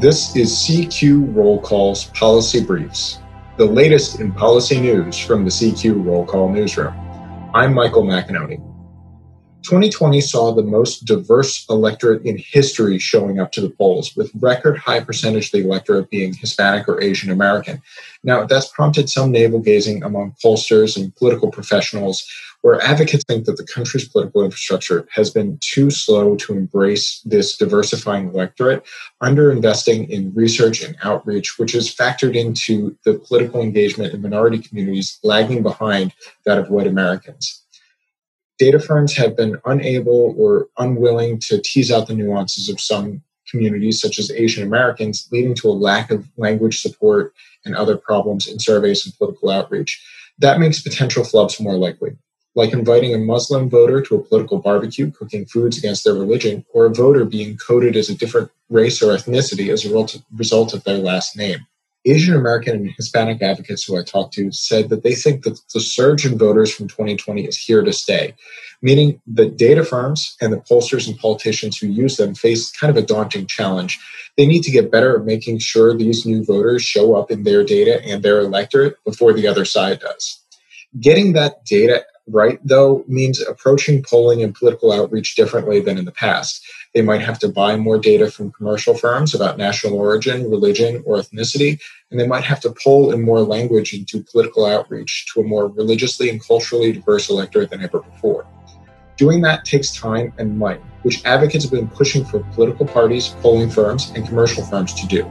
This is CQ Roll Call's Policy Briefs, the latest in policy news from the CQ Roll Call newsroom. I'm Michael McInerney. 2020 saw the most diverse electorate in history showing up to the polls, with record high percentage of the electorate being Hispanic or Asian American. Now, that's prompted some navel gazing among pollsters and political professionals, where advocates think that the country's political infrastructure has been too slow to embrace this diversifying electorate, underinvesting in research and outreach, which is factored into the political engagement in minority communities lagging behind that of white Americans data firms have been unable or unwilling to tease out the nuances of some communities, such as Asian Americans, leading to a lack of language support and other problems in surveys and political outreach. That makes potential flubs more likely, like inviting a Muslim voter to a political barbecue, cooking foods against their religion, or a voter being coded as a different race or ethnicity as a result of their last name. Asian American and Hispanic advocates who I talked to said that they think that the surge in voters from 2020 is here to stay, meaning that data firms and the pollsters and politicians who use them face kind of a daunting challenge. They need to get better at making sure these new voters show up in their data and their electorate before the other side does. Getting that data right, though, means approaching polling and political outreach differently than in the past. They might have to buy more data from commercial firms about national origin, religion, or ethnicity, and they might have to pull in more language into political outreach to a more religiously and culturally diverse electorate than ever before. Doing that takes time and money, which advocates have been pushing for political parties, polling firms, and commercial firms to do.